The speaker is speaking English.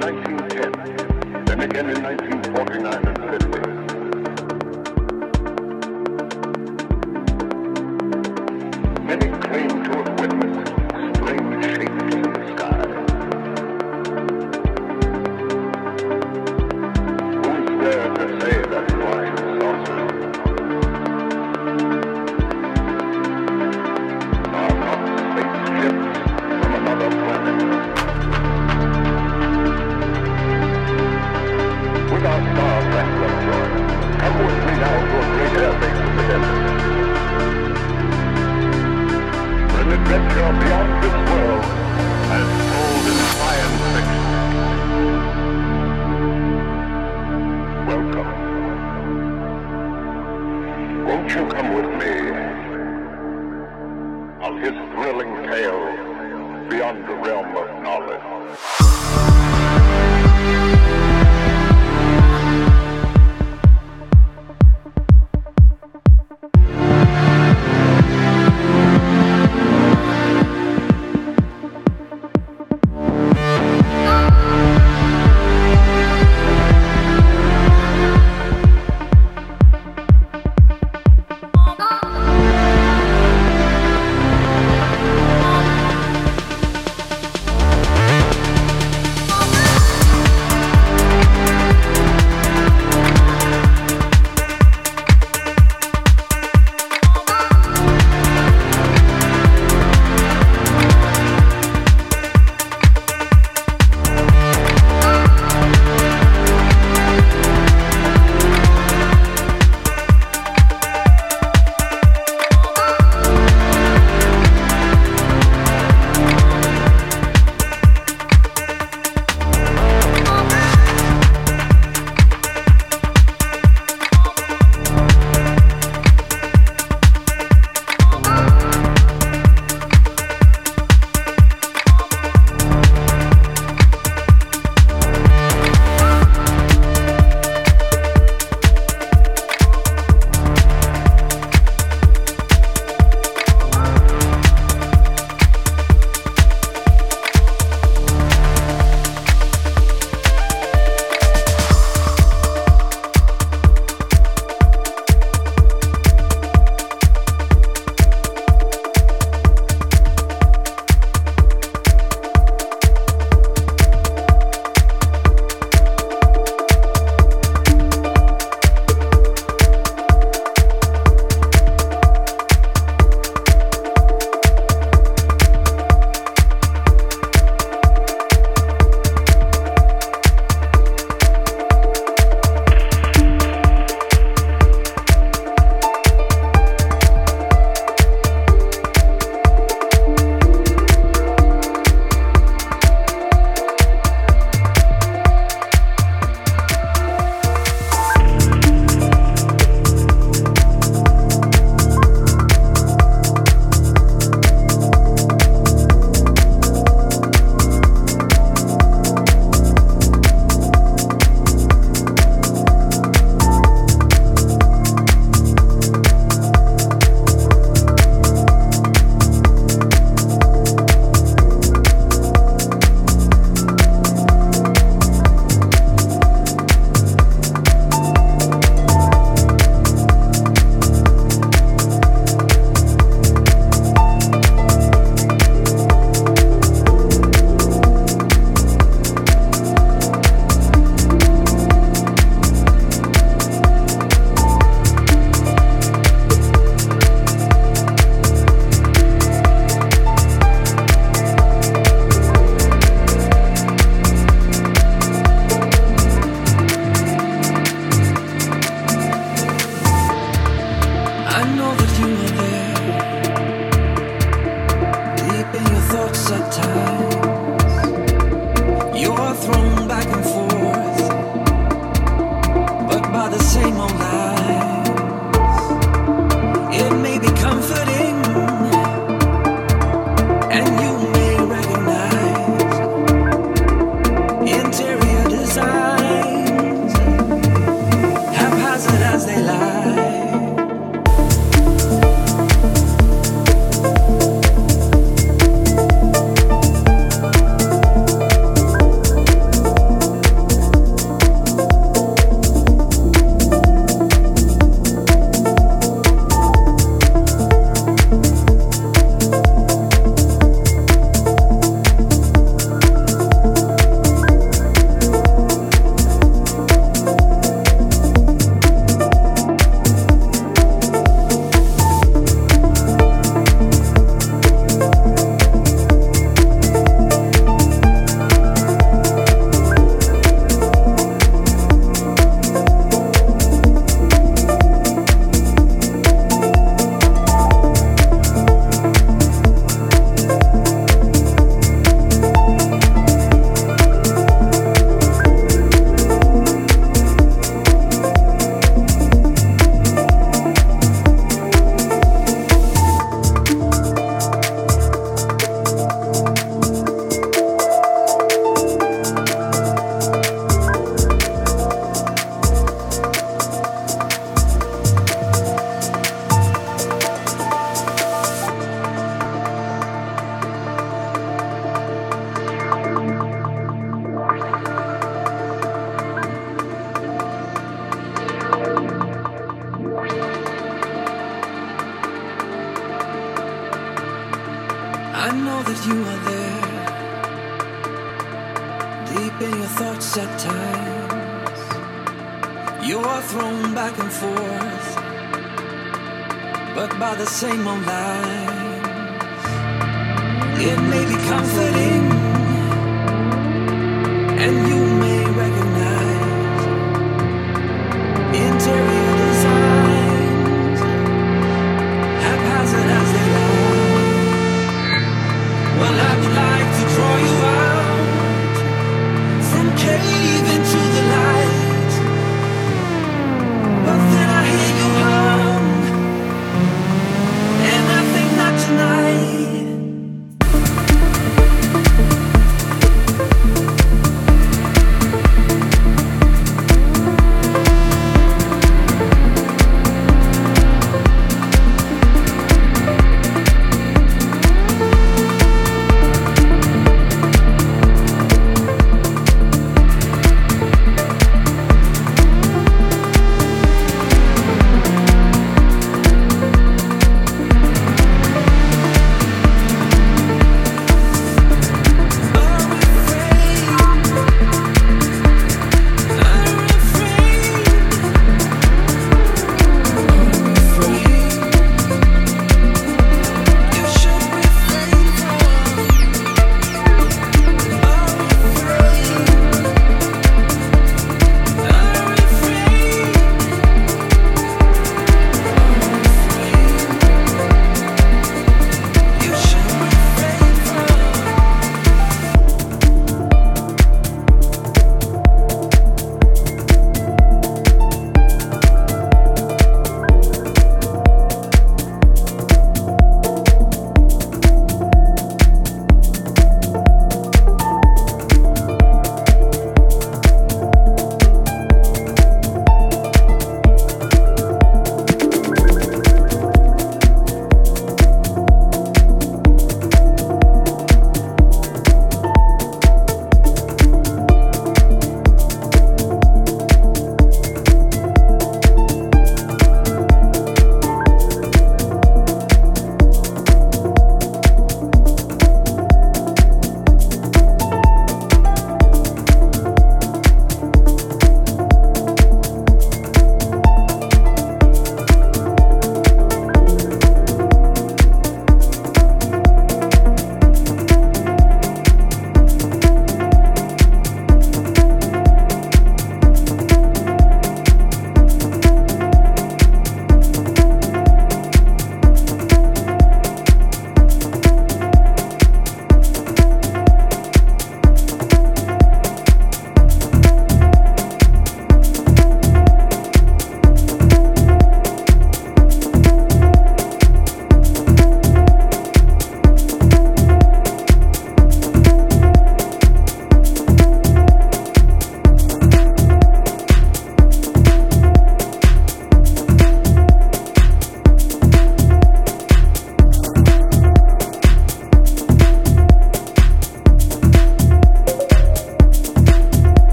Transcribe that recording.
1910, then again in 1949.